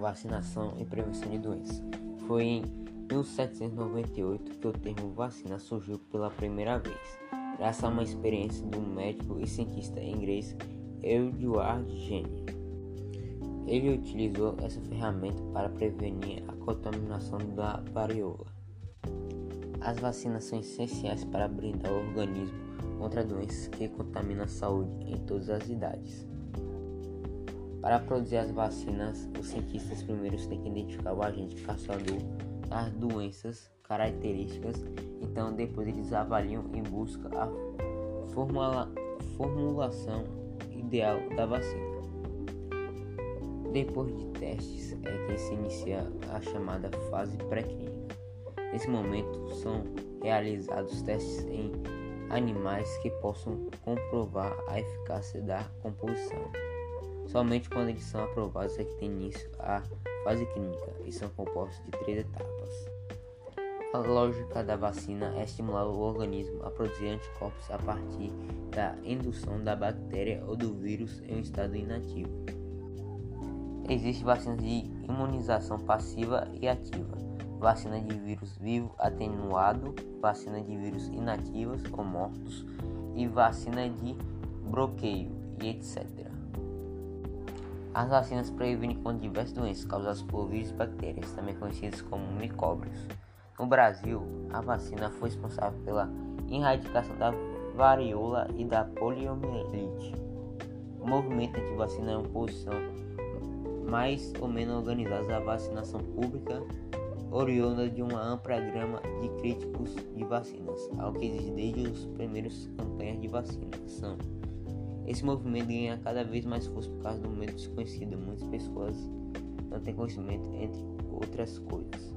vacinação e prevenção de doenças. Foi em 1798 que o termo vacina surgiu pela primeira vez, graças a uma experiência do médico e cientista inglês Edward Jenner. Ele utilizou essa ferramenta para prevenir a contaminação da varíola. As vacinas são essenciais para brindar o organismo contra doenças que contaminam a saúde em todas as idades. Para produzir as vacinas, os cientistas primeiro têm que identificar o agente causador das doenças características, então depois eles avaliam em busca a formula, formulação ideal da vacina. Depois de testes é que se inicia a chamada fase pré-clínica. Nesse momento são realizados testes em animais que possam comprovar a eficácia da composição. Somente quando eles são aprovados é que tem início a fase clínica e são compostos de três etapas. A lógica da vacina é estimular o organismo a produzir anticorpos a partir da indução da bactéria ou do vírus em um estado inativo. Existem vacinas de imunização passiva e ativa, vacina de vírus vivo atenuado, vacina de vírus inativos ou mortos e vacina de bloqueio e etc. As vacinas previnem contra diversas doenças causadas por vírus e bactérias, também conhecidas como micóbios. No Brasil, a vacina foi responsável pela erradicação da varíola e da poliomielite. O movimento anti-vacina é uma posição mais ou menos organizada da vacinação pública, oriunda de uma ampla gama de críticos de vacinas, algo que existe desde as primeiras campanhas de vacinação. Esse movimento ganha cada vez mais força por causa do medo desconhecido. Muitas pessoas não têm conhecimento, entre outras coisas.